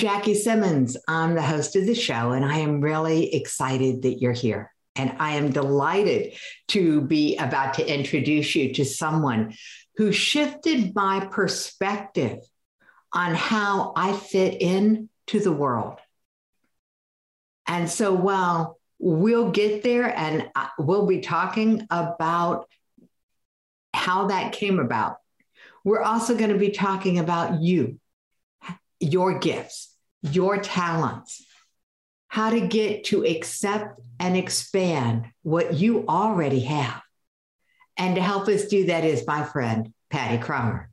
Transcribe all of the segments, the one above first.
Jackie Simmons. I'm the host of the show, and I am really excited that you're here. And I am delighted to be about to introduce you to someone who shifted my perspective on how I fit in to the world. And so while we'll get there and uh, we'll be talking about how that came about, we're also going to be talking about you, your gifts, your talents, how to get to accept and expand what you already have. And to help us do that is my friend, Pattie Craumer.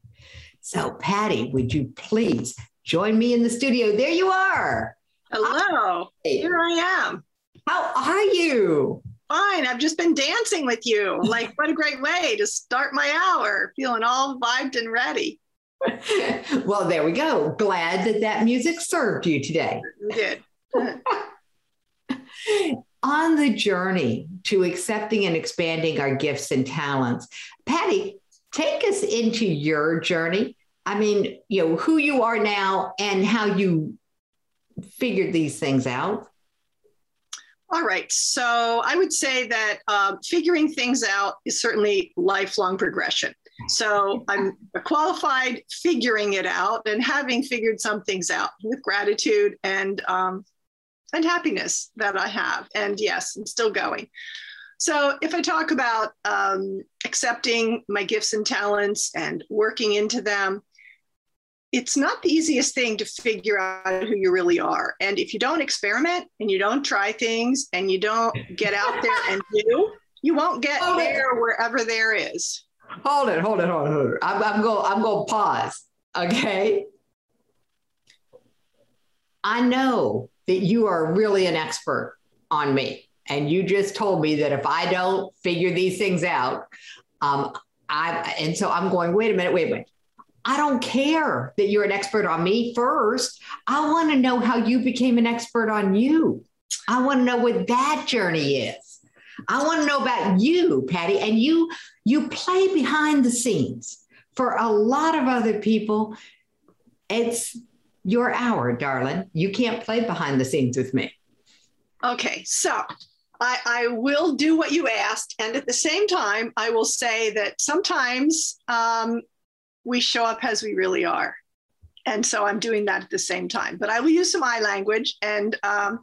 So, Pattie, would you please join me in the studio? There you are. Hello. Hi. Here I am. How are you? Fine. I've just been dancing with you. Like, what a great way to start my hour, feeling all vibed and ready. Well, there we go. Glad that that music served you today. It did. On the journey to accepting and expanding our gifts and talents, Pattie, take us into your journey I mean, you know, who you are now and how you figured these things out. All right. So I would say that um, figuring things out is certainly lifelong progression. So I'm qualified figuring it out and having figured some things out with gratitude and um, and happiness that I have. And yes, I'm still going. So if I talk about um, accepting my gifts and talents and working into them, it's not the easiest thing to figure out who you really are. And if you don't experiment and you don't try things and you don't get out there and do, you won't get hold there wherever there is. Hold it, hold it, hold it, hold it. I'm, I'm going. I'm going to pause. Okay. I know that you are really an expert on me, and you just told me that if I don't figure these things out, um, I and so I'm going. Wait a minute. Wait a minute I don't care that you're an expert on me first. I want to know how you became an expert on you. I want to know what that journey is. I want to know about you, Pattie. And you you play behind the scenes. For a lot of other people, it's your hour, darling. You can't play behind the scenes with me. Okay, so I, I, will do what you asked. And at the same time, I will say that sometimes um, we show up as we really are. And so I'm doing that at the same time. But I will use some I language. And um,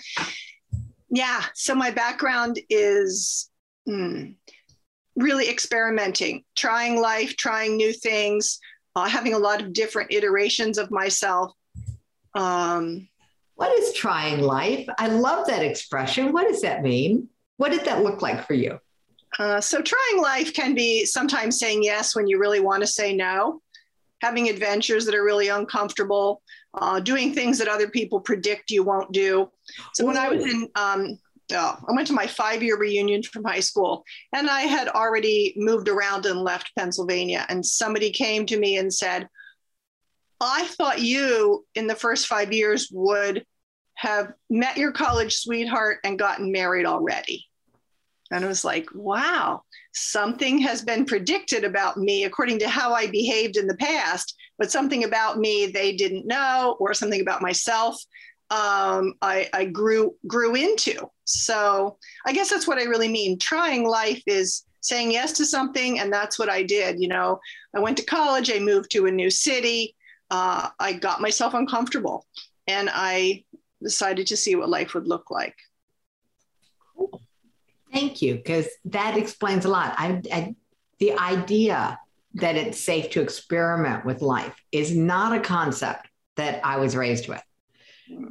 yeah, so my background is mm, really experimenting, trying life, trying new things, uh, having a lot of different iterations of myself. Um, what is trying life? I love that expression. What does that mean? What did that look like for you? Uh, so, trying life can be sometimes saying yes when you really want to say no having adventures that are really uncomfortable, uh, doing things that other people predict you won't do. So when I was in, um, oh, I went to my five year reunion from high school and I had already moved around and left Pennsylvania. And somebody came to me and said, I thought you in the first five years would have met your college sweetheart and gotten married already. And I was like, wow something has been predicted about me according to how I behaved in the past, but something about me they didn't know, or something about myself um, I, I grew grew into. So I guess that's what I really mean. Trying life is saying yes to something, and that's what I did. You know, I went to college, I moved to a new city, uh, I got myself uncomfortable, and I decided to see what life would look like. Cool. Thank you, because that explains a lot. I, I, the idea that it's safe to experiment with life is not a concept that I was raised with.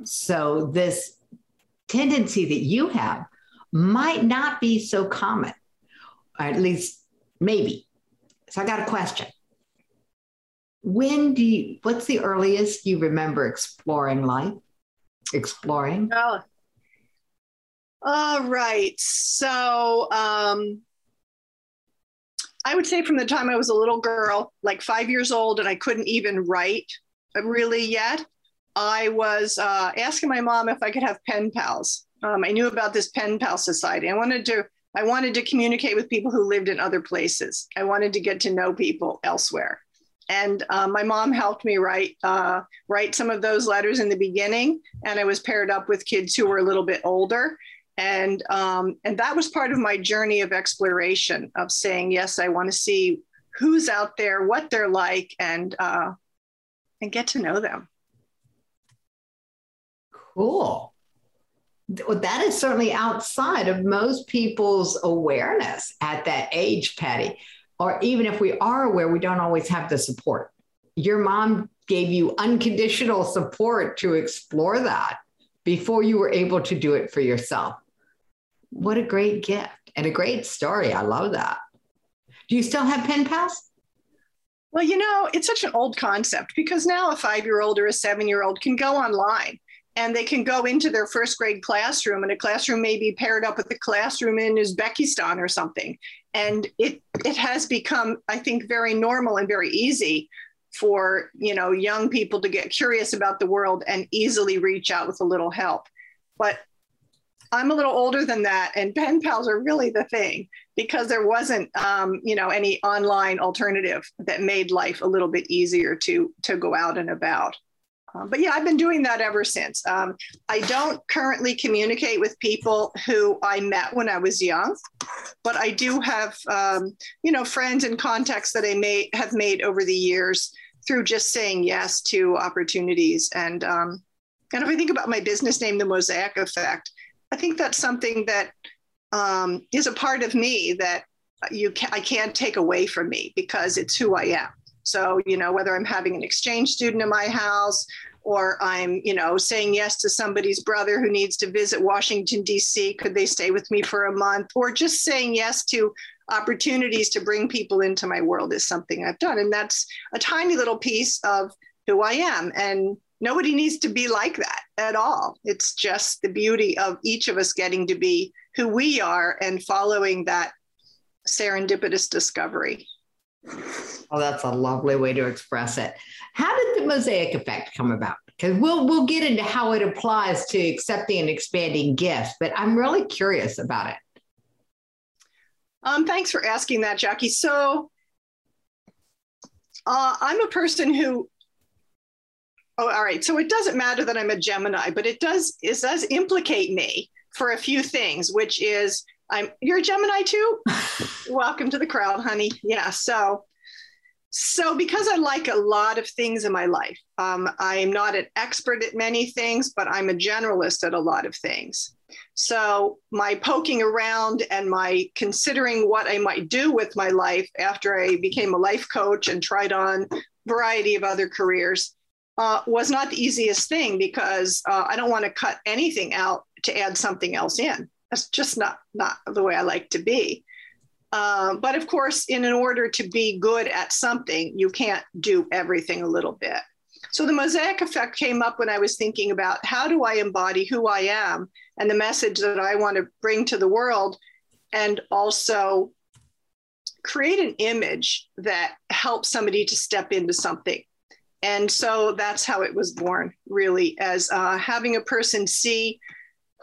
So, this tendency that you have might not be so common, or at least maybe. So, I got a question. When do you, what's the earliest you remember exploring life? Exploring? Oh, all right. So um, I would say from the time I was a little girl, like five years old, and I couldn't even write really yet, I was uh, asking my mom if I could have pen pals. Um, I knew about this pen pal society. I wanted to. I wanted to communicate with people who lived in other places. I wanted to get to know people elsewhere. And uh, my mom helped me write uh, write some of those letters in the beginning, and I was paired up with kids who were a little bit older, and um, and that was part of my journey of exploration of saying yes, I want to see who's out there, what they're like, and uh, and get to know them. Cool. Well, that is certainly outside of most people's awareness at that age, Pattie. Or even if we are aware, we don't always have the support. Your mom gave you unconditional support to explore that before you were able to do it for yourself. What a great gift and a great story. I love that. Do you still have pen pals? Well, you know, it's such an old concept because now a five year old or a seven year old can go online and they can go into their first grade classroom and a classroom may be paired up with a classroom in Uzbekistan or something. And it, it has become, I think, very normal and very easy for you know young people to get curious about the world and easily reach out with a little help. But I'm a little older than that, and pen pals are really the thing because there wasn't, um, you know, any online alternative that made life a little bit easier to to go out and about. Um, but yeah, I've been doing that ever since. Um, I don't currently communicate with people who I met when I was young, but I do have, um, you know, friends and contacts that I may have made over the years through just saying yes to opportunities. And um, and if I think about my business name, the Mosaic Effect, I think that's something that um, is a part of me that you can, I can't take away from me because it's who I am. So, you know, whether I'm having an exchange student in my house or I'm, you know, saying yes to somebody's brother who needs to visit Washington, D.C., could they stay with me for a month? Or just saying yes to opportunities to bring people into my world is something I've done. And that's a tiny little piece of who I am. And nobody needs to be like that at all. It's just the beauty of each of us getting to be who we are and following that serendipitous discovery. Oh, that's a lovely way to express it. How did the mosaic effect come about? Because we'll we'll get into how it applies to accepting and expanding gifts, but I'm really curious about it. Um, thanks for asking that, Jackie. So uh, I'm a person who Oh, all right. So it doesn't matter that I'm a Gemini, but it does it does implicate me for a few things, which is I'm you're a Gemini too? Welcome to the crowd, honey. Yeah. So so because I like a lot of things in my life, um, I'm not an expert at many things, but I'm a generalist at a lot of things. So my poking around and my considering what I might do with my life after I became a life coach and tried on variety of other careers uh, was not the easiest thing because uh, I don't want to cut anything out to add something else in. That's just not not the way I like to be. Uh, but of course, in an order to be good at something, you can't do everything a little bit. So the mosaic effect came up when I was thinking about how do I embody who I am and the message that I want to bring to the world, and also create an image that helps somebody to step into something and so that's how it was born, really, as uh, having a person see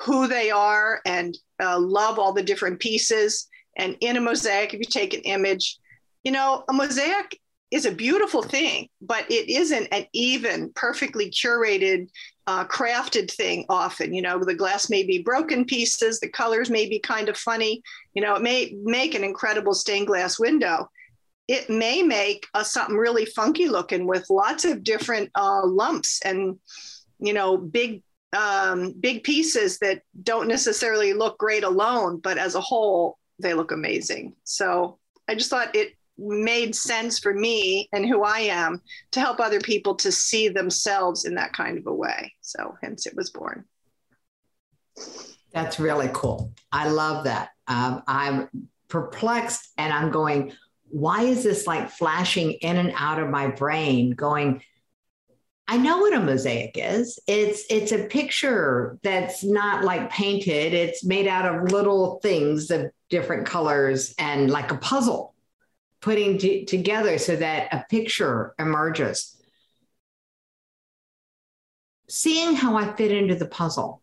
who they are and uh, love all the different pieces. And in a mosaic, if you take an image, you know, a mosaic is a beautiful thing, but it isn't an even, perfectly curated, uh, crafted thing often. You know, the glass may be broken pieces, the colors may be kind of funny. You know, it may make an incredible stained glass window, it may make something really funky looking with lots of different uh, lumps and you know big um, big pieces that don't necessarily look great alone but as a whole they look amazing. So i just thought it made sense for me and who i am to help other people to see themselves in that kind of a way. So hence it was born. That's really cool. I love that. Um, i'm perplexed and i'm going why is this like flashing in and out of my brain going I know what a mosaic is. It's it's a picture that's not like painted. It's made out of little things of different colors and like a puzzle putting t- together so that a picture emerges. Seeing how I fit into the puzzle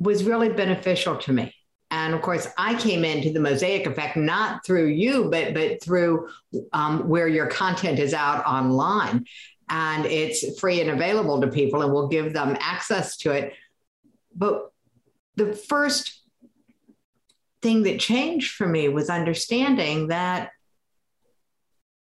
was really beneficial to me. And of course, I came into the Mosaic Effect not through you, but but through um, where your content is out online, and it's free and available to people, and we'll give them access to it. But the first thing that changed for me was understanding that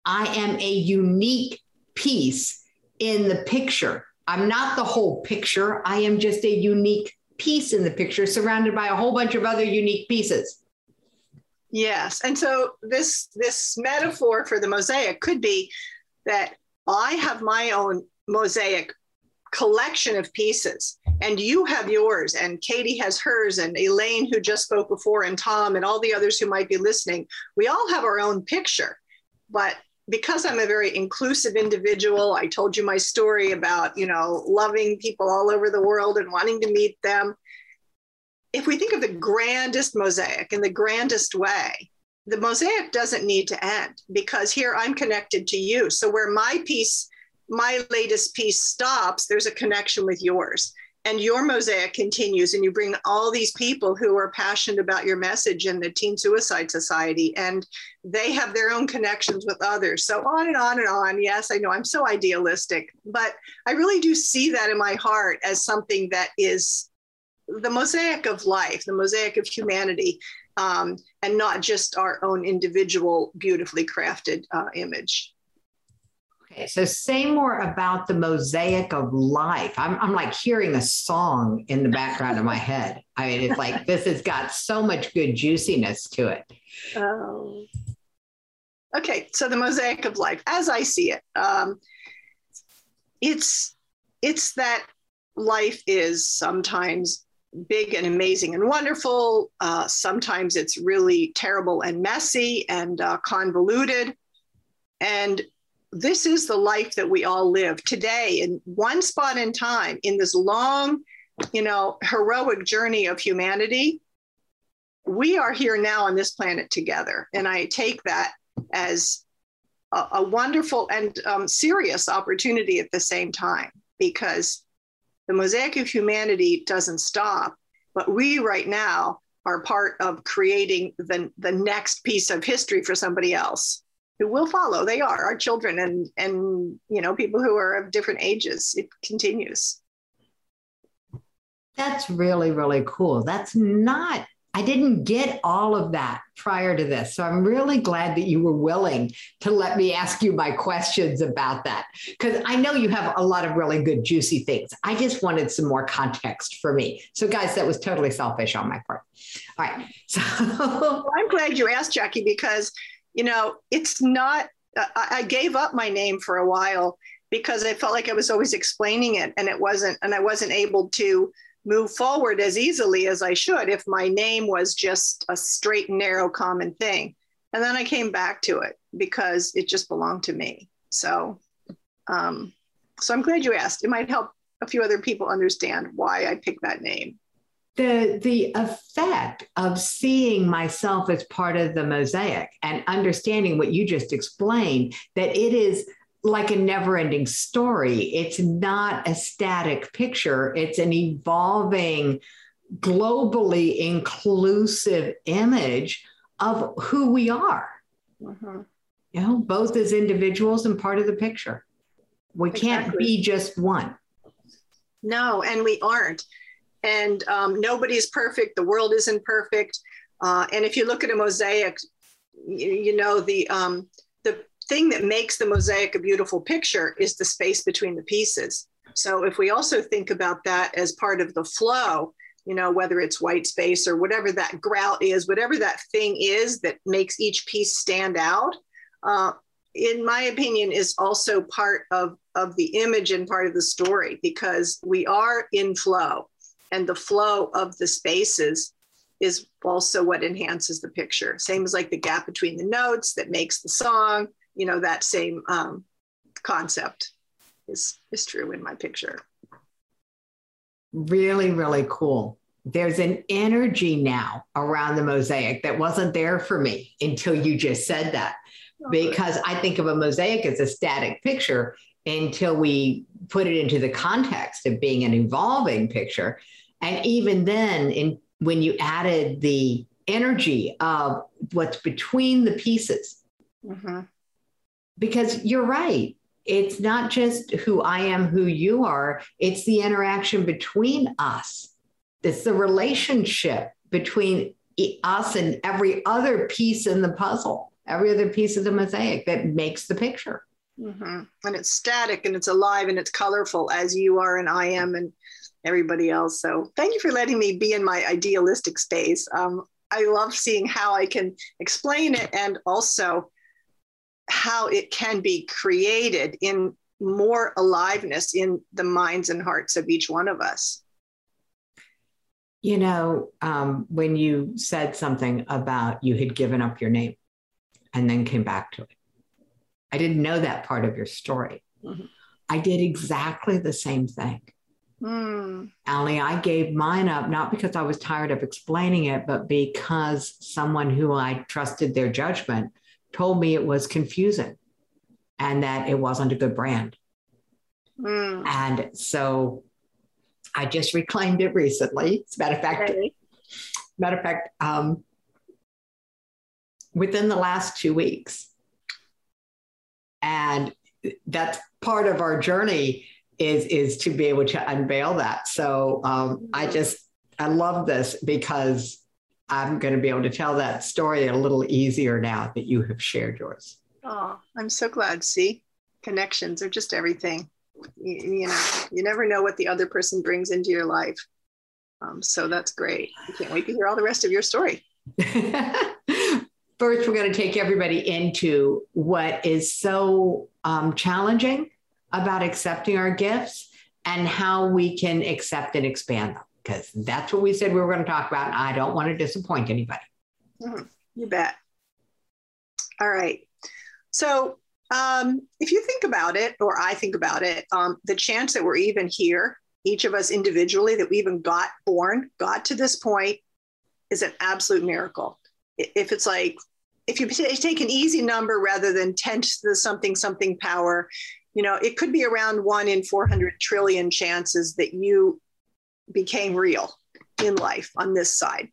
I am a unique piece in the picture. I'm not the whole picture. I am just a unique piece in the picture surrounded by a whole bunch of other unique pieces. Yes. And so this this metaphor for the mosaic could be that I have my own mosaic collection of pieces and you have yours and Katie has hers and Elaine who just spoke before and Tom and all the others who might be listening. We all have our own picture. But because I'm a very inclusive individual, I told you my story about, you know, loving people all over the world and wanting to meet them. If we think of the grandest mosaic in the grandest way, the mosaic doesn't need to end because here I'm connected to you. So where my piece, my latest piece stops, there's a connection with yours and your mosaic continues and you bring all these people who are passionate about your message in the teen suicide society and they have their own connections with others. So on and on and on. Yes i know i'm so idealistic but i really do see that in my heart as something that is the mosaic of life the mosaic of humanity um, and not just our own individual beautifully crafted uh, image so say more about the mosaic of life. I'm, I'm like hearing a song in the background of my head. I mean, it's like this has got so much good juiciness to it. Oh. Okay, so the mosaic of life, as I see it, um, it's it's that life is sometimes big and amazing and wonderful. Uh, sometimes it's really terrible and messy and uh, convoluted. And this is the life that we all live today in one spot in time in this long, you know, heroic journey of humanity. We are here now on this planet together. And I take that as a, a wonderful and um, serious opportunity at the same time because the mosaic of humanity doesn't stop. But we right now are part of creating the, the next piece of history for somebody else who will follow. They are our children and and you know people who are of different ages. It continues. That's really really cool. That's not I didn't get all of that prior to this. So I'm really glad that you were willing to let me ask you my questions about that because I know you have a lot of really good, juicy things. I just wanted some more context for me. So, guys, that was totally selfish on my part. All right. So well, I'm glad you asked, Jackie, because you know, it's not, I, I gave up my name for a while because I felt like I was always explaining it and it wasn't, and I wasn't able to move forward as easily as I should if my name was just a straight and narrow common thing. And then I came back to it because it just belonged to me. So, um, so I'm glad you asked. It might help a few other people understand why I picked that name the the effect of seeing myself as part of the mosaic and understanding what you just explained that it is like a never-ending story. It's not a static picture. It's an evolving globally inclusive image of who we are. Mm-hmm. you know both as individuals and part of the picture. We exactly. can't be just one. No and we aren't and um, nobody's perfect. The world isn't perfect. Uh, and if you look at a mosaic, you, you know the um, the thing that makes the mosaic a beautiful picture is the space between the pieces. So if we also think about that as part of the flow, you know, whether it's white space or whatever that grout is, whatever that thing is that makes each piece stand out, uh, in my opinion, is also part of, of the image and part of the story because we are in flow and the flow of the spaces is also what enhances the picture. Same as like the gap between the notes that makes the song, you know, that same um, concept is, is true in my picture. Really, really cool. There's an energy now around the mosaic that wasn't there for me until you just said that. Oh, because I think of a mosaic as a static picture until we put it into the context of being an evolving picture. And even then, in when you added the energy of what's between the pieces. Mm-hmm. Because you're right. It's not just who I am, who you are, it's the interaction between us. It's the relationship between us and every other piece in the puzzle, every other piece of the mosaic that makes the picture. Mm-hmm. And it's static and it's alive and it's colorful as you are and I am and everybody else. So thank you for letting me be in my idealistic space. Um, I love seeing how I can explain it and also how it can be created in more aliveness in the minds and hearts of each one of us. You know, um, when you said something about you had given up your name and then came back to it, I didn't know that part of your story. Mm-hmm. I did exactly the same thing. Mm. Only I gave mine up, not because I was tired of explaining it, but because someone who I trusted their judgment told me it was confusing and that it wasn't a good brand. Mm. And so I just reclaimed it recently. As a matter of fact, okay. matter of fact, um, within the last two weeks. And that's part of our journey is is to be able to unveil that. So um, I just I love this because I'm going to be able to tell that story a little easier now that you have shared yours. Oh, I'm so glad. See, connections are just everything. You, you know, you never know what the other person brings into your life. Um, so that's great. I can't wait to hear all the rest of your story. First, we're going to take everybody into what is so um, challenging about accepting our gifts and how we can accept and expand them because that's what we said we were going to talk about. And I don't want to disappoint anybody. Mm-hmm. You bet. All right. So, um, if you think about it, or I think about it, um, the chance that we're even here, each of us individually, that we even got born, got to this point, is an absolute miracle. If it's like, if you take an easy number rather than 10 to the something something power, you know, it could be around one in 400 trillion chances that you became real in life on this side.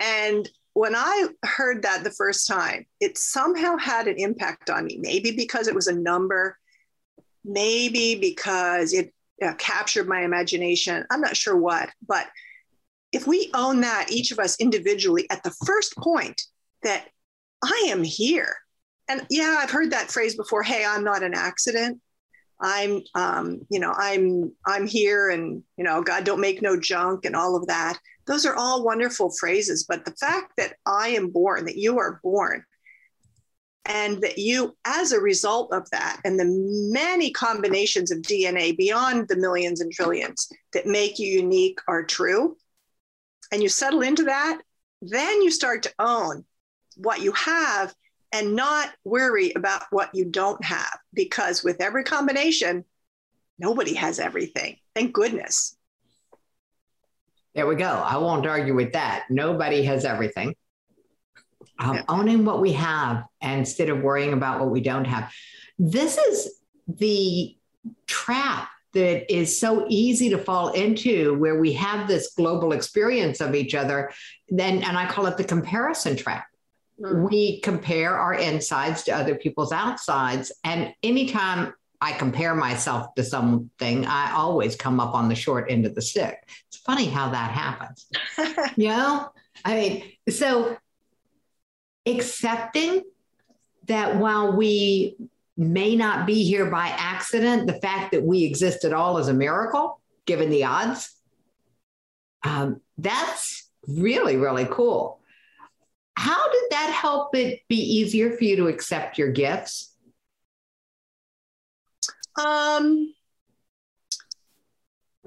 And when I heard that the first time, it somehow had an impact on me. Maybe because it was a number, maybe because it uh, captured my imagination. I'm not sure what, but if we own that, each of us individually, at the first point that I am here, and yeah, I've heard that phrase before. Hey, I'm not an accident. I'm, um, you know, I'm, I'm here, and you know, God don't make no junk, and all of that. Those are all wonderful phrases. But the fact that I am born, that you are born, and that you, as a result of that, and the many combinations of DNA beyond the millions and trillions that make you unique are true, and you settle into that, then you start to own what you have and not worry about what you don't have because with every combination, nobody has everything. Thank goodness. There we go. I won't argue with that. Nobody has everything. Um, yeah. Owning what we have instead of worrying about what we don't have. This is the trap that is so easy to fall into where we have this global experience of each other then and i call it the comparison trap Mm-hmm. We compare our insides to other people's outsides. And anytime I compare myself to something, I always come up on the short end of the stick. It's funny how that happens. you know? I mean, so accepting that while we may not be here by accident, the fact that we exist at all is a miracle, given the odds. Um, that's really, really cool. How did that help it be easier for you to accept your gifts? Um,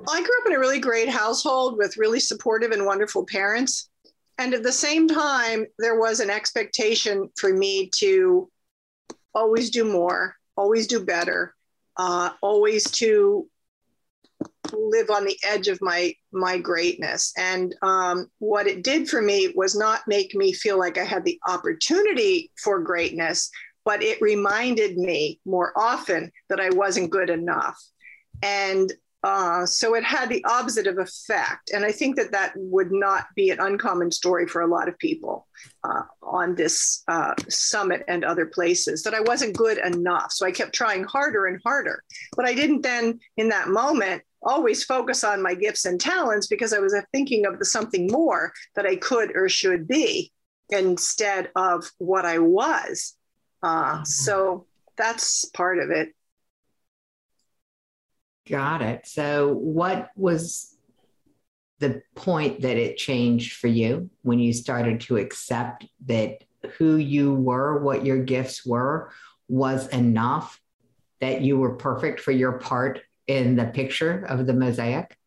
I grew up in a really great household with really supportive and wonderful parents. And at the same time, there was an expectation for me to always do more, always do better, uh, always to live on the edge of my my greatness and um, what it did for me was not make me feel like i had the opportunity for greatness but it reminded me more often that i wasn't good enough and uh, so it had the opposite of effect. And I think that that would not be an uncommon story for a lot of people uh, on this uh, summit and other places, that I wasn't good enough. So I kept trying harder and harder. But I didn't then, in that moment, always focus on my gifts and talents because I was thinking of the something more that I could or should be instead of what I was. Uh, mm-hmm. so that's part of it. Got it. So, what was the point that it changed for you when you started to accept that who you were, what your gifts were, was enough, that you were perfect for your part in the picture of the mosaic?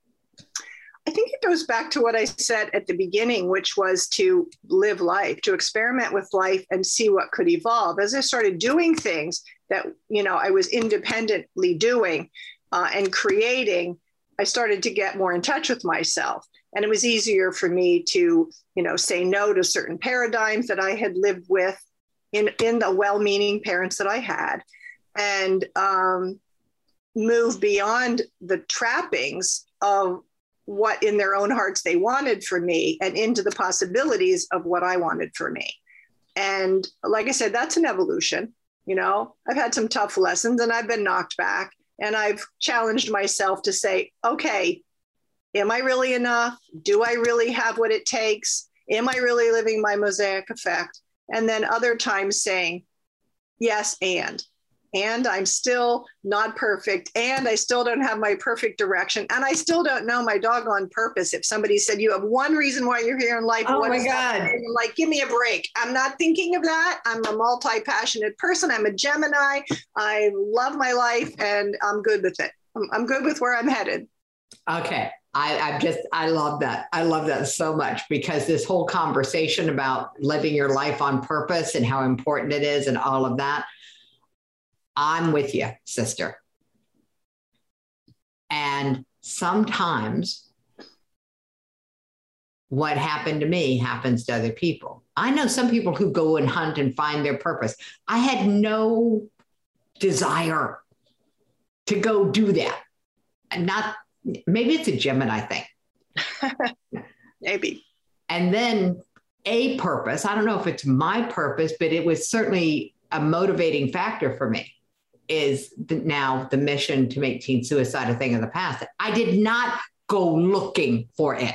I think it goes back to what I said at the beginning, which was to live life, to experiment with life and see what could evolve. As I started doing things that, you know, I was independently doing, uh, and creating, I started to get more in touch with myself. And it was easier for me to, you know, say no to certain paradigms that I had lived with in, in the well meaning parents that I had and um, move beyond the trappings of what in their own hearts they wanted for me and into the possibilities of what I wanted for me. And like I said, that's an evolution. You know, I've had some tough lessons and I've been knocked back. And I've challenged myself to say, okay, am I really enough? Do I really have what it takes? Am I really living my mosaic effect? And then other times saying, yes, and and I'm still not perfect, and I still don't have my perfect direction, and I still don't know my doggone purpose. If somebody said you have one reason why you're here in life, oh my God, like give me a break. I'm not thinking of that. I'm a multi-passionate person. I'm a Gemini. I love my life, and I'm good with it. I'm, I'm good with where I'm headed. Okay. I, I just, I love that. I love that so much because this whole conversation about living your life on purpose and how important it is and all of that I'm with you, sister. And sometimes what happened to me happens to other people. I know some people who go and hunt and find their purpose. I had no desire to go do that. And not maybe it's a Gemini thing. maybe. And then a purpose. I don't know if it's my purpose, but it was certainly a motivating factor for me is the, now the mission to make teen suicide a thing of the past. I did not go looking for it.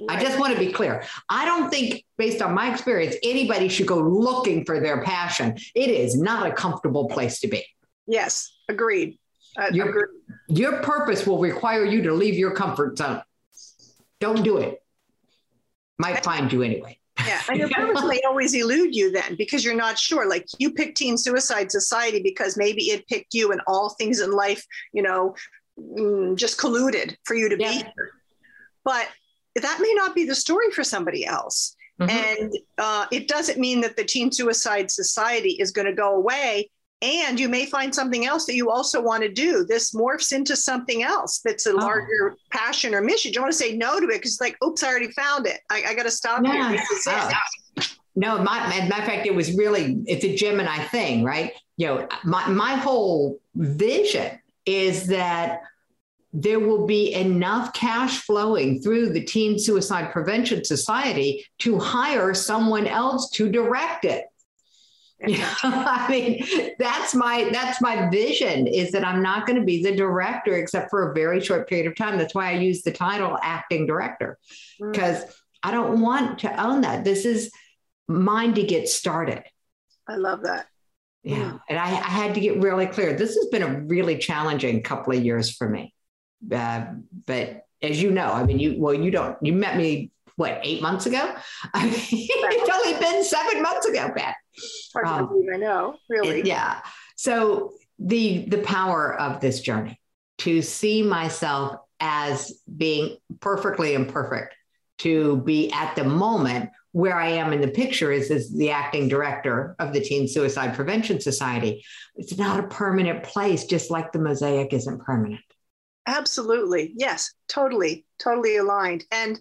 Right. I just want to be clear. I don't think, based on my experience, anybody should go looking for their passion. It is not a comfortable place to be. Yes, agreed. Uh, your, agreed. your purpose will require you to leave your comfort zone. Don't do it. Might find you anyway. Yeah, and your purpose may always elude you then because you're not sure. Like you picked Teen Suicide Society because maybe it picked you, and all things in life, you know, mm, just colluded for you to yeah. be here. But that may not be the story for somebody else. Mm-hmm. And uh, it doesn't mean that the Teen Suicide Society is going to go away and you may find something else that you also want to do. This morphs into something else that's a oh. larger passion or mission. You don't want to say no to it because, it's like, oops, I already found it. I, I got to stop yeah. here. Oh. No, my, matter of fact, it was really, it's a Gemini thing, right? You know, my, my whole vision is that there will be enough cash flowing through the Teen Suicide Prevention Society to hire someone else to direct it. Yeah, I mean, that's my that's my vision is that I'm not going to be the director except for a very short period of time. That's why I use the title acting director because mm. I don't want to own that. This is mine to get started. I love that. Yeah, mm. and I, I, had to get really clear. This has been a really challenging couple of years for me, uh, but as you know, I mean, you well, you don't. You met me what eight months ago? I mean, it's only been seven months ago, Pat. Um, I know, really. It, yeah. So the the power of this journey to see myself as being perfectly imperfect, to be at the moment where I am in the picture is as the acting director of the Teen Suicide Prevention Society. It's not a permanent place, just like the mosaic isn't permanent. Absolutely. Yes, totally, totally aligned. And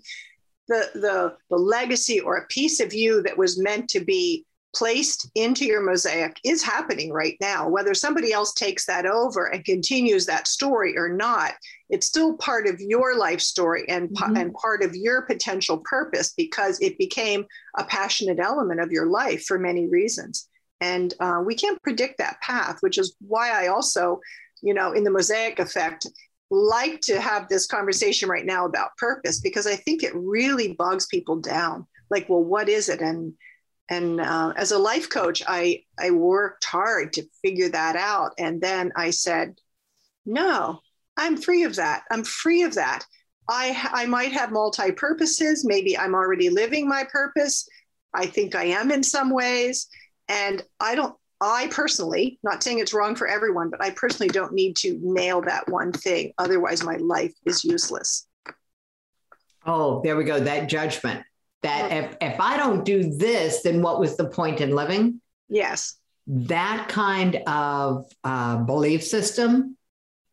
the the the legacy or a piece of you that was meant to be placed into your mosaic is happening right now. Whether somebody else takes that over and continues that story or not, it's still part of your life story and, mm-hmm. and part of your potential purpose because it became a passionate element of your life for many reasons. And uh, we can't predict that path, which is why I also, you know, in the mosaic effect, like to have this conversation right now about purpose because I think it really bogs people down. Like, well, what is it? And and uh, as a life coach, I I worked hard to figure that out, and then I said, no, I'm free of that. I'm free of that. I I might have multi purposes. Maybe I'm already living my purpose. I think I am in some ways, and I don't. I personally, not saying it's wrong for everyone, but I personally don't need to nail that one thing. Otherwise, my life is useless. Oh, there we go. That judgment that if, if I don't do this, then what was the point in living? Yes. That kind of uh, belief system,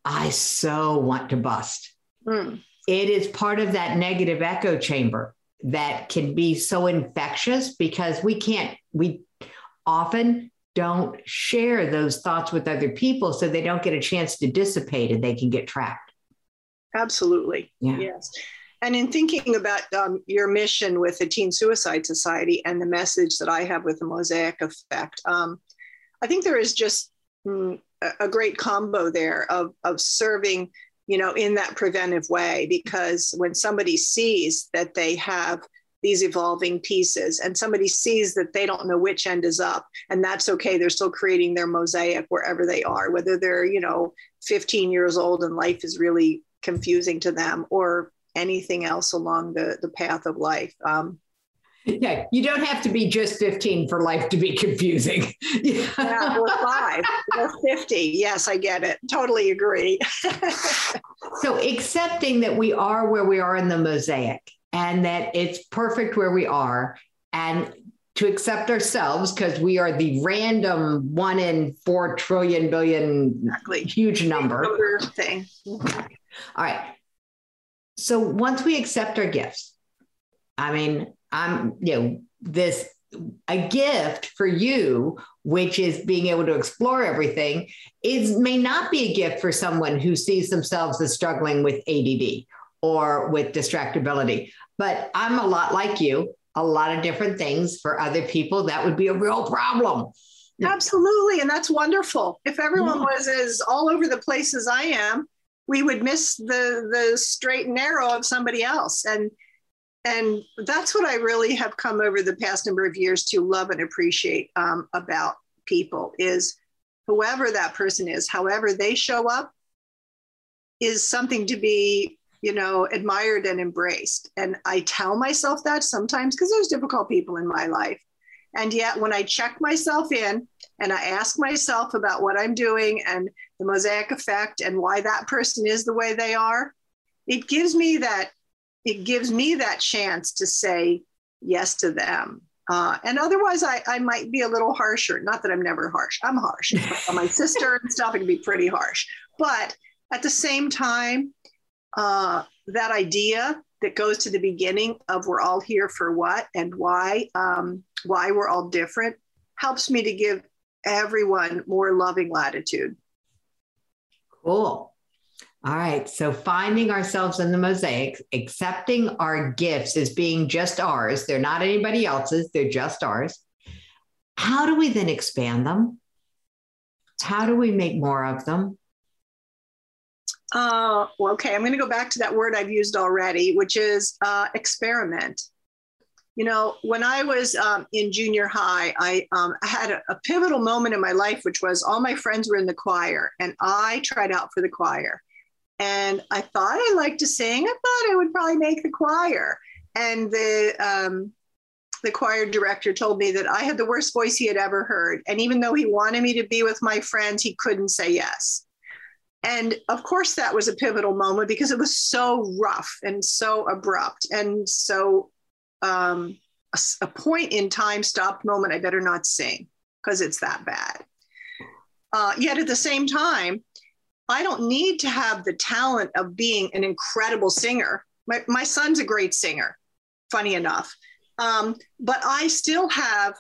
I so want to bust. Mm. It is part of that negative echo chamber that can be so infectious because we can't, we often don't share those thoughts with other people so they don't get a chance to dissipate and they can get trapped. Absolutely. Yeah. Yes. And in thinking about um, your mission with the Teen Suicide Society and the message that I have with the Mosaic Effect, um, I think there is just mm, a great combo there of, of serving, you know, in that preventive way. Because when somebody sees that they have these evolving pieces and somebody sees that they don't know which end is up and that's okay they're still creating their mosaic wherever they are whether they're you know 15 years old and life is really confusing to them or anything else along the, the path of life. Um, yeah, you don't have to be just 15 for life to be confusing. yeah, or five, or 50. Yes, I get it. Totally agree. so, accepting that we are where we are in the mosaic and that it's perfect where we are, and to accept ourselves because we are the random one in four trillion billion exactly. huge number. number thing. All right so once we accept our gifts, I mean, I'm, you know, this a gift for you, which is being able to explore everything, is may not be a gift for someone who sees themselves as struggling with ADD or with distractibility. But I'm a lot like you, a lot of different things for other people. That would be a real problem. Absolutely. And that's wonderful. If everyone yeah. was as all over the place as I am, we would miss the the straight and narrow of somebody else and and that's what i really have come over the past number of years to love and appreciate um, about people is whoever that person is however they show up is something to be you know admired and embraced. And i tell myself that sometimes because there's difficult people in my life. And yet when i check myself in and i ask myself about what i'm doing and the mosaic effect and why that person is the way they are it gives me that it gives me that chance to say yes to them. Uh, and otherwise I, I might be a little harsher. Not that i'm never harsh. I'm harsh. My sister and stuff it can be pretty harsh. But at the same time uh, that idea that goes to the beginning of we're all here for what and why um, why we're all different helps me to give everyone more loving latitude Cool. All right. So finding ourselves in the mosaic, accepting our gifts as being just ours. They're not anybody else's, they're just ours. How do we then expand them? How do we make more of them? Uh, well, okay, I'm going to go back to that word I've used already, which is uh, experiment. You know, when I was um, in junior high, I, um, had a, a, pivotal moment in my life, which was all my friends were in the choir, and I tried out for the choir. And I thought I liked to sing. I thought I would probably make the choir. And the um, the choir director told me that I had the worst voice he had ever heard. And even though he wanted me to be with my friends, he couldn't say yes. And of course, that was a pivotal moment because it was so rough and so abrupt and so um, a, a point in time stopped moment, I better not sing because it's that bad. Uh, yet at the same time, I don't need to have the talent of being an incredible singer. My, my son's a great singer, funny enough. Um, but I still have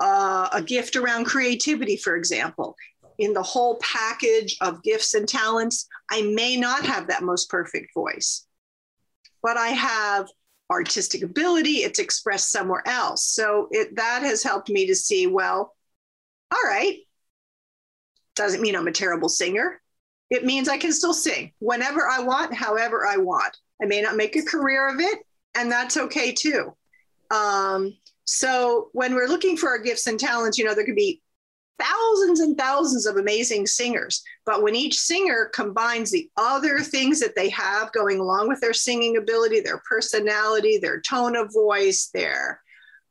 uh, a gift around creativity, for example. In the whole package of gifts and talents, I may not have that most perfect voice, but I have artistic ability. It's expressed somewhere else. So it, that has helped me to see well, all right, doesn't mean I'm a terrible singer. It means I can still sing whenever I want, however I want. I may not make a career of it, and that's okay too. Um, so when we're looking for our gifts and talents, you know, there could be thousands and thousands of amazing singers. But when each singer combines the other things that they have going along with their singing ability, their personality, their tone of voice, their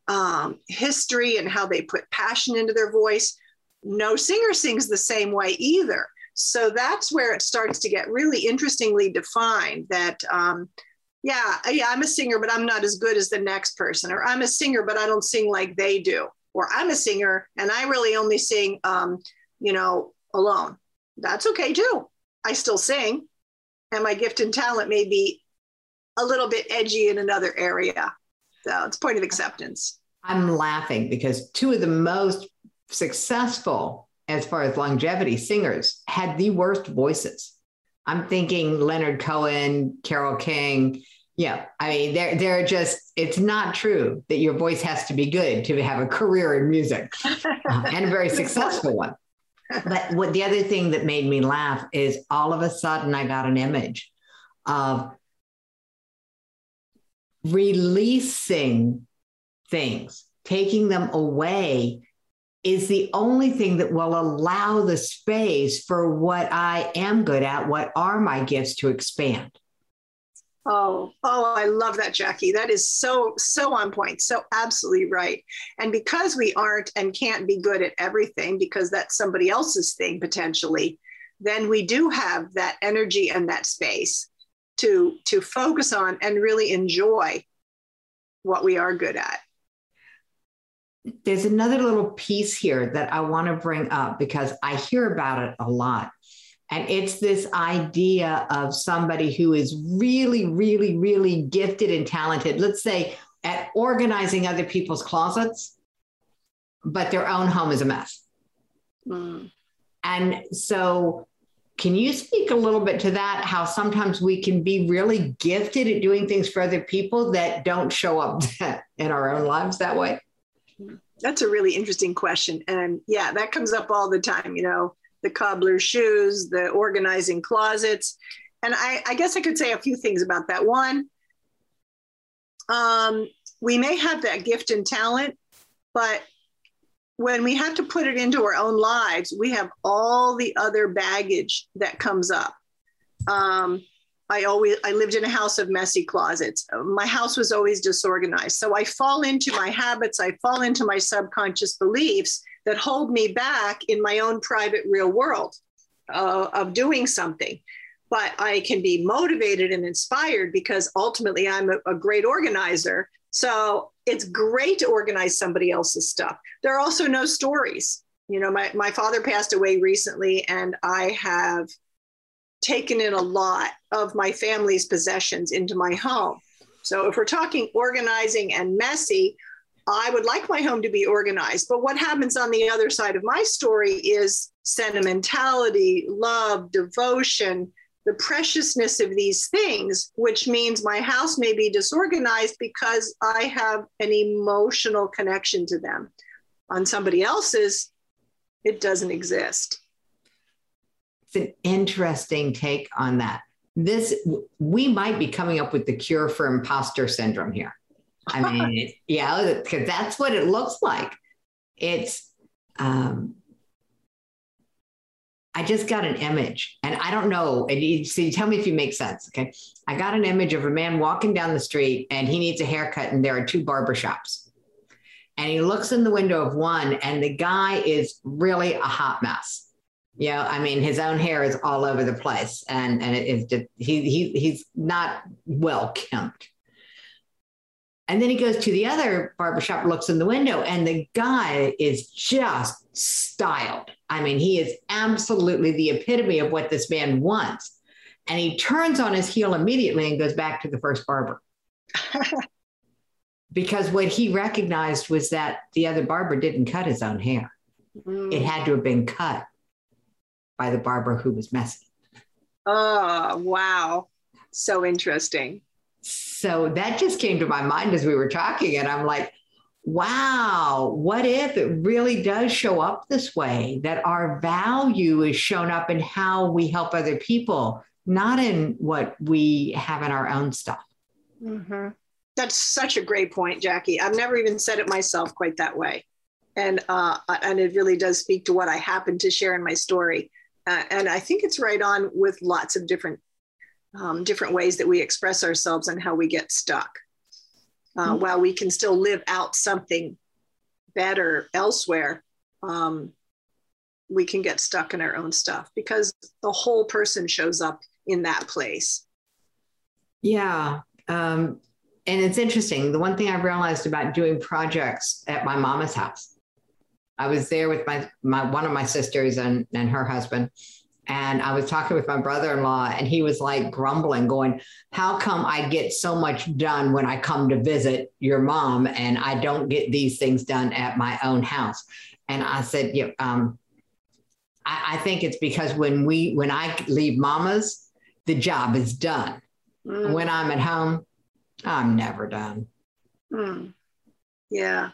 um, history, and how they put passion into their voice, no singer sings the same way either. So that's where it starts to get really interestingly defined that, um, yeah, yeah, I'm a singer, but I'm not as good as the next person, or I'm a singer, but I don't sing like they do, or I'm a singer and I really only sing, um, you know, alone. That's okay too. I still sing, and my gift and talent may be a little bit edgy in another area. So it's point of acceptance. I'm laughing because two of the most successful as far as longevity singers had the worst voices. I'm thinking Leonard Cohen, Carole King. Yeah, I mean, they're they're just. It's not true that your voice has to be good to have a career in music, uh, and a very successful one. But what the other thing that made me laugh is all of a sudden I got an image of releasing things, taking them away is the only thing that will allow the space for what I am good at, what are my gifts to expand. Oh, oh, I love that, Jackie. That is so, so on point. So absolutely right. And because we aren't and can't be good at everything because that's somebody else's thing potentially, then we do have that energy and that space to to focus on and really enjoy what we are good at there's another little piece here that I want to bring up because I hear about it a lot. And it's this idea of somebody who is really, really, really gifted and talented, let's say at organizing other people's closets, but their own home is a mess. Mm. And so, can you speak a little bit to that? How sometimes we can be really gifted at doing things for other people that don't show up in our own lives that way? That's a really interesting question. And yeah, that comes up all the time, you know, the cobbler's shoes, the organizing closets. And I, I guess I could say a few things about that. One, um, we may have that gift and talent, but when we have to put it into our own lives, we have all the other baggage that comes up. Um, I always I lived in a house of messy closets. My house was always disorganized. So I fall into my habits, I fall into my subconscious beliefs that hold me back in my own private real world uh, of doing something. But I can be motivated and inspired because ultimately I'm a, a great organizer. So it's great to organize somebody else's stuff. There are also no stories. You know, my, my father passed away recently, and I have taken in a lot of my family's possessions into my home. So if we're talking organizing and messy, I would like my home to be organized. But what happens on the other side of my story is sentimentality, love, devotion, the preciousness of these things, which means my house may be disorganized because I have an emotional connection to them. On somebody else's, it doesn't exist an interesting take on that. This we might be coming up with the cure for imposter syndrome here. I mean, yeah, because that's what it looks like. It's um, I just got an image, and I don't know. And you, so you tell me if you make sense. Okay, I got an image of a man walking down the street, and he needs a haircut, and there are two barber shops. And he looks in the window of one, and the guy is really a hot mess you know, I mean, his own hair is all over the place, and and it is just he he he's not well kempt. And then he goes to the other barbershop, looks in the window, and the guy is just styled. I mean, he is absolutely the epitome of what this man wants. And he turns on his heel immediately and goes back to the first barber. because what he recognized was that the other barber didn't cut his own hair. Mm. It had to have been cut by the barber who was messy. Oh, wow. So interesting. So that just came to my mind as we were talking. And I'm like, wow, what if it really does show up this way? That our value is shown up in how we help other people, not in what we have in our own stuff. Mm-hmm. That's such a great point, Jackie. I've never even said it myself quite that way. And, uh, and it really does speak to what I happen to share in my story. Uh, and I think it's right on with lots of different um, different ways that we express ourselves and how we get stuck. Uh, mm-hmm. While we can still live out something better elsewhere, um, we can get stuck in our own stuff because the whole person shows up in that place. Yeah. Um, and it's interesting. The one thing I've realized about doing projects at my mama's house, I was there with my, my one of my sisters and, and her husband and I was talking with my brother in law, and he was like grumbling, going, How come I get so much done when I come to visit your mom and I don't get these things done at my own house? And I said, Yeah, um, I, I, think it's because when we when I leave mama's, the job is done. Mm. When I'm at home, I'm never done. Mm. Yeah,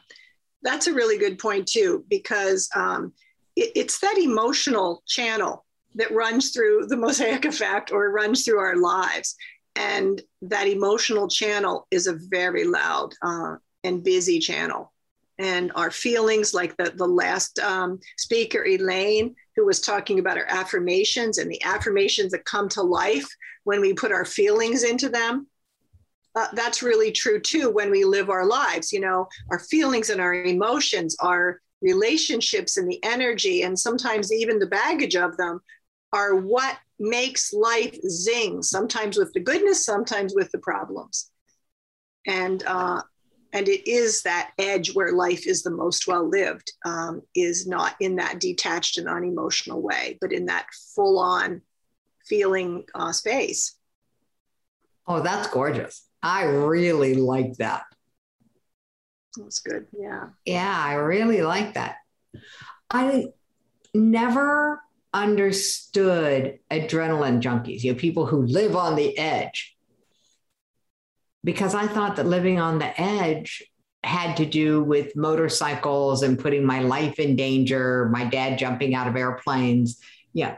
that's a really good point too, because um, it, it's that emotional channel that runs through the mosaic effect or runs through our lives. And that emotional channel is a very loud uh, and busy channel. And our feelings, like the, the last um, speaker, Elaine, who was talking about our affirmations and the affirmations that come to life when we put our feelings into them. Uh, that's really true too when we live our lives. You know, our feelings and our emotions, our relationships and the energy, and sometimes even the baggage of them are what makes life zing, sometimes with the goodness, sometimes with the problems. And, uh, and it is that edge where life is the most well lived, um, is not in that detached and unemotional way, but in that full on feeling uh, space. Oh, that's gorgeous. I really like that. That's good. Yeah. Yeah, I really like that. I never understood adrenaline junkies, you know, people who live on the edge. Because I thought that living on the edge had to do with motorcycles and putting my life in danger, my dad jumping out of airplanes. Yeah.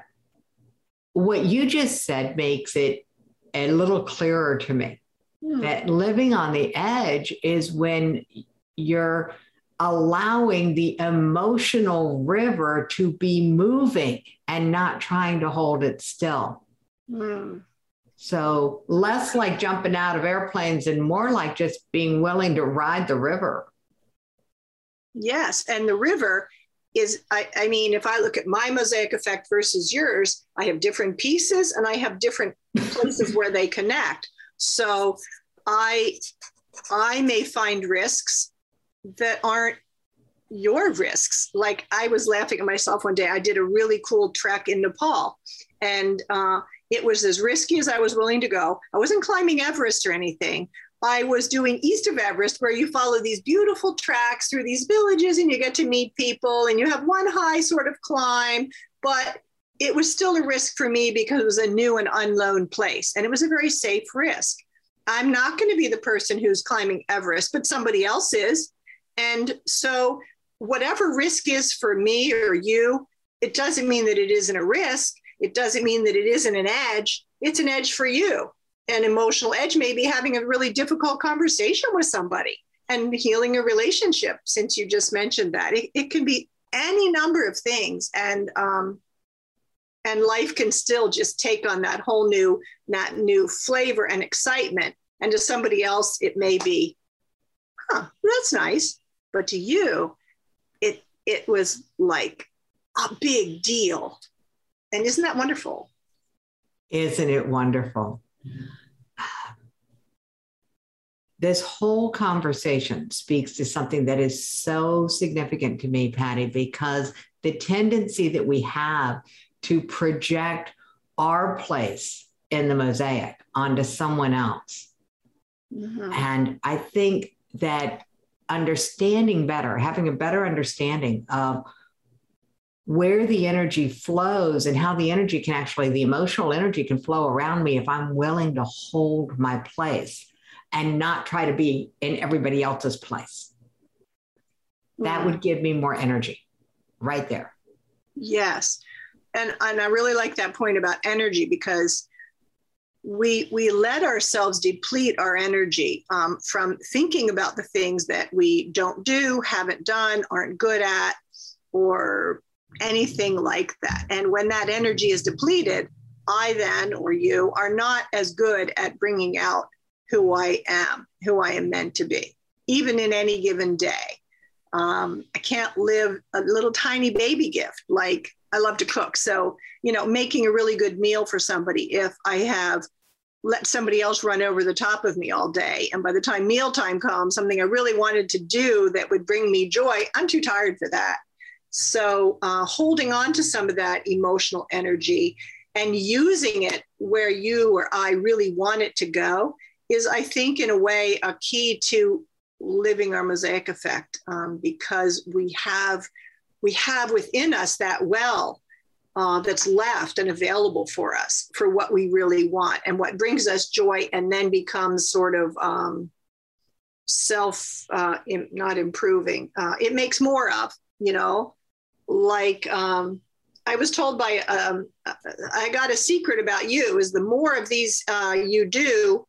What you just said makes it a little clearer to me hmm. that living on the edge is when you're allowing the emotional river to be moving and not trying to hold it still. Mm. So, less like jumping out of airplanes and more like just being willing to ride the river. Yes. And the river is, I, I mean, if I look at my mosaic effect versus yours, I have different pieces and I have different places where they connect. So, I I may find risks that aren't your risks. Like I was laughing at myself one day. I did a really cool trek in Nepal, and uh, it was as risky as I was willing to go. I wasn't climbing Everest or anything. I was doing east of Everest, where you follow these beautiful tracks through these villages and you get to meet people and you have one high sort of climb. But it was still a risk for me because it was a new and unknown place and it was a very safe risk. I'm not going to be the person who's climbing Everest, but somebody else is. And so, whatever risk is for me or you, it doesn't mean that it isn't a risk. It doesn't mean that it isn't an edge. It's an edge for you. An emotional edge maybe having a really difficult conversation with somebody and healing a relationship, since you just mentioned that. It, it can be any number of things. And, um, and life can still just take on that whole new, that new flavor and excitement. And to somebody else, it may be, huh, that's nice. But to you, it it was like a big deal. And isn't that wonderful? Isn't it wonderful? This whole conversation speaks to something that is so significant to me, Pattie, because the tendency that we have to project our place in the mosaic onto someone else. Mm-hmm. And I think that understanding better, having a better understanding of where the energy flows and how the energy can actually, the emotional energy can flow around me if I'm willing to hold my place and not try to be in everybody else's place. That mm. would give me more energy right there. Yes. And, and I really like that point about energy because we we let ourselves deplete our energy um, from thinking about the things that we don't do, haven't done, aren't good at, or anything like that. And when that energy is depleted, I then or you are not as good at bringing out who I am, who I am meant to be, even in any given day. Um, I can't live a little tiny baby gift like I love to cook. So, you know, making a really good meal for somebody if I have let somebody else run over the top of me all day. And by the time mealtime comes, something I really wanted to do that would bring me joy, I'm too tired for that. So, uh, holding on to some of that emotional energy and using it where you or I really want it to go is, I think, in a way, a key to living our mosaic effect um, because we have we have within us that well uh, that's left and available for us for what we really want. And what brings us joy and then becomes sort of um, self uh, in, not improving uh, it makes more of you know? Like um, i was told by um, i got a secret about you is the more of these uh, you do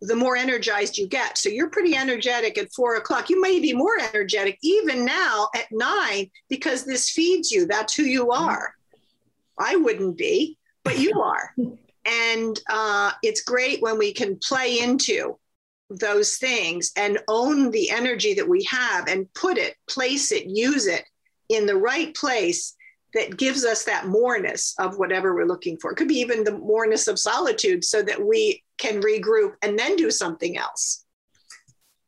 the more energized you get. So you're pretty energetic at four o'clock. You may be more energetic even now at nine because this feeds you. That's who you mm-hmm. are. I wouldn't be, but you are. and uh, it's great when we can play into those things and own the energy that we have and put it, place it, use it in the right place that gives us that moreness of whatever we're looking for. It could be even the moreness of solitude so that we can regroup and then do something else.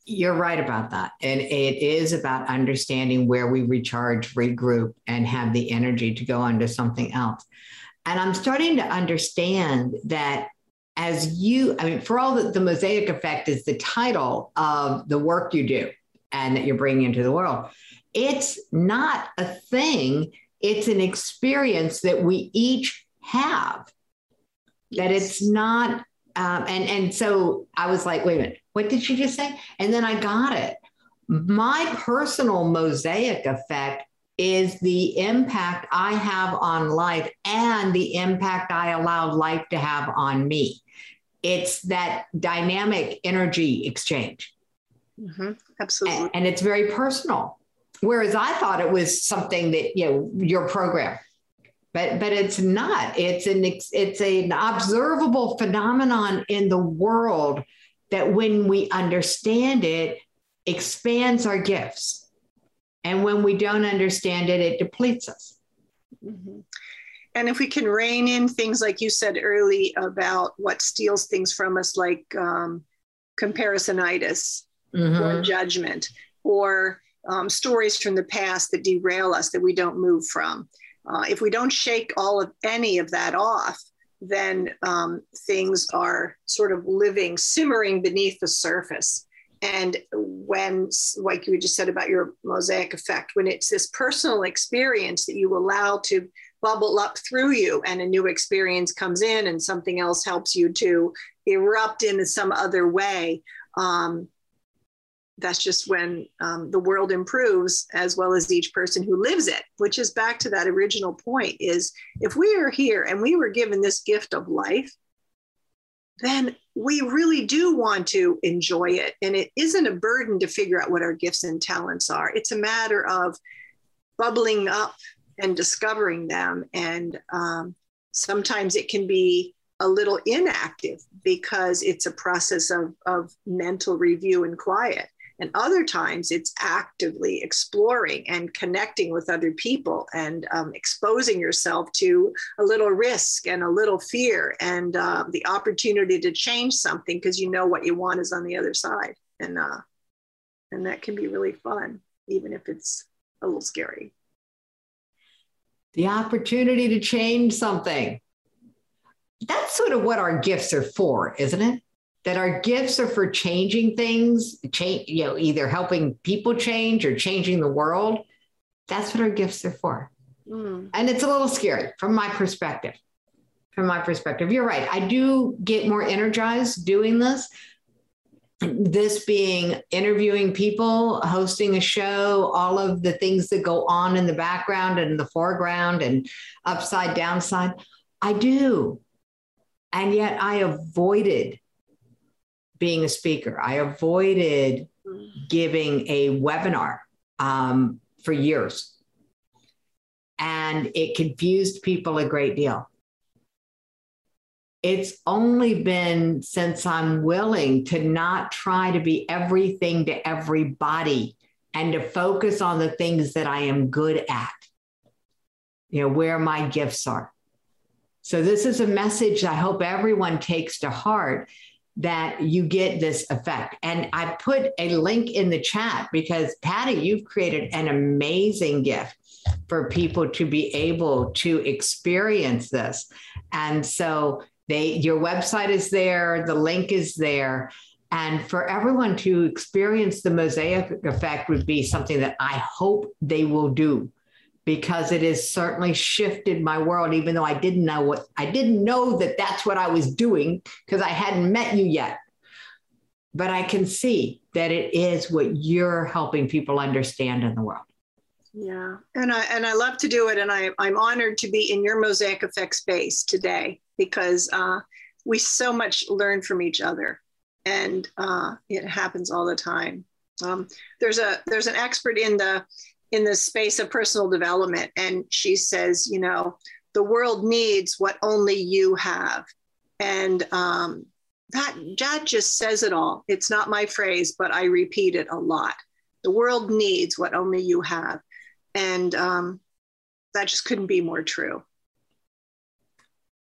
You're right about that. And it is about understanding where we recharge, regroup, and have the energy to go on to something else. And I'm starting to understand that as you, I mean, for all that the mosaic effect is the title of the work you do and that you're bringing into the world, it's not a thing it's an experience that we each have yes. that it's not um, and and so i was like wait a minute what did she just say? And then i got it. My personal mosaic effect is the impact i have on life and the impact i allow life to have on me. It's that dynamic energy exchange. Mm-hmm. absolutely. and, and it's very personal. Whereas I thought it was something that, you know, your program. But, but it's not. It's an it's an observable phenomenon in the world that when we understand it, expands our gifts. And when we don't understand it, it depletes us. Mm-hmm. And if we can rein in things like you said early about what steals things from us, like um, comparisonitis mm-hmm. or judgment, or um, stories from the past that derail us that we don't move from. Uh, if we don't shake all of any of that off, then um, things are sort of living, simmering beneath the surface. And when, like you just said about your mosaic effect, when it's this personal experience that you allow to bubble up through you and a new experience comes in and something else helps you to erupt in some other way, um, that's just when um, the world improves as well as each person who lives it which is back to that original point is if we are here and we were given this gift of life then we really do want to enjoy it. And it isn't a burden to figure out what our gifts and talents are. It's a matter of bubbling up and discovering them. And um, sometimes it can be a little inactive because it's a process of, of mental review and quiet and other times it's actively exploring and connecting with other people and um, exposing yourself to a little risk and a little fear and uh, the opportunity to change something because you know what you want is on the other side. And, uh, and that can be really fun, even if it's a little scary. The opportunity to change something. That's sort of what our gifts are for, isn't it? That our gifts are for changing things, change, you know, either helping people change or changing the world. That's what our gifts are for. Mm. And it's a little scary from my perspective. From my perspective, you're right. I do get more energized doing this. This being interviewing people, hosting a show, all of the things that go on in the background and in the foreground and upside downside. I do. And yet I avoided being a speaker. I avoided giving a webinar um, for years. And it confused people a great deal. It's only been since I'm willing to not try to be everything to everybody and to focus on the things that I am good at, you know, where my gifts are. So, this is a message I hope everyone takes to heart that you get this effect. And I put a link in the chat because, Pattie, you've created an amazing gift for people to be able to experience this. And so, they, your website is there, the link is there. And for everyone to experience the mosaic effect would be something that I hope they will do because it has certainly shifted my world even though i didn't know what i didn't know that that's what i was doing because i hadn't met you yet. But i can see that it is what you're helping people understand in the world. Yeah and i and i love to do it and i i'm honored to be in your mosaic effect space today because uh, we so much learn from each other and uh, it happens all the time. Um, there's a there's an expert in the in the space of personal development. And she says, you know, the world needs what only you have. And um, that, that just says it all. It's not my phrase, but I repeat it a lot. The world needs what only you have. And um, that just couldn't be more true.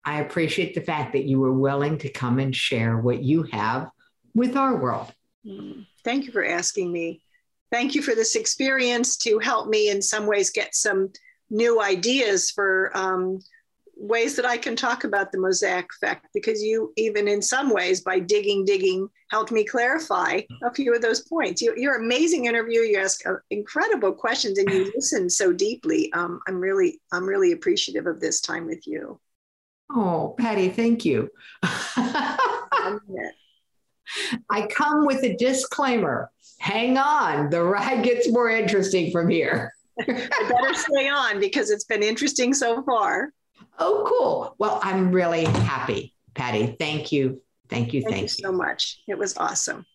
I appreciate the fact that you were willing to come and share what you have with our world. Mm. Thank you for asking me thank you for this experience to help me in some ways get some new ideas for um, ways that I can talk about the mosaic effect because you, even in some ways, by digging, digging, helped me clarify a few of those points. You, are an amazing interview. You ask uh, incredible questions and you listen so deeply. Um, I'm really, I'm really appreciative of this time with you. Oh, Pattie, thank you. I come with a disclaimer. Hang on, the ride gets more interesting from here. I better stay on because it's been interesting so far. Oh, cool. Well, I'm really happy, Pattie. Thank you. Thank you. Thank, thank you so much. It was awesome.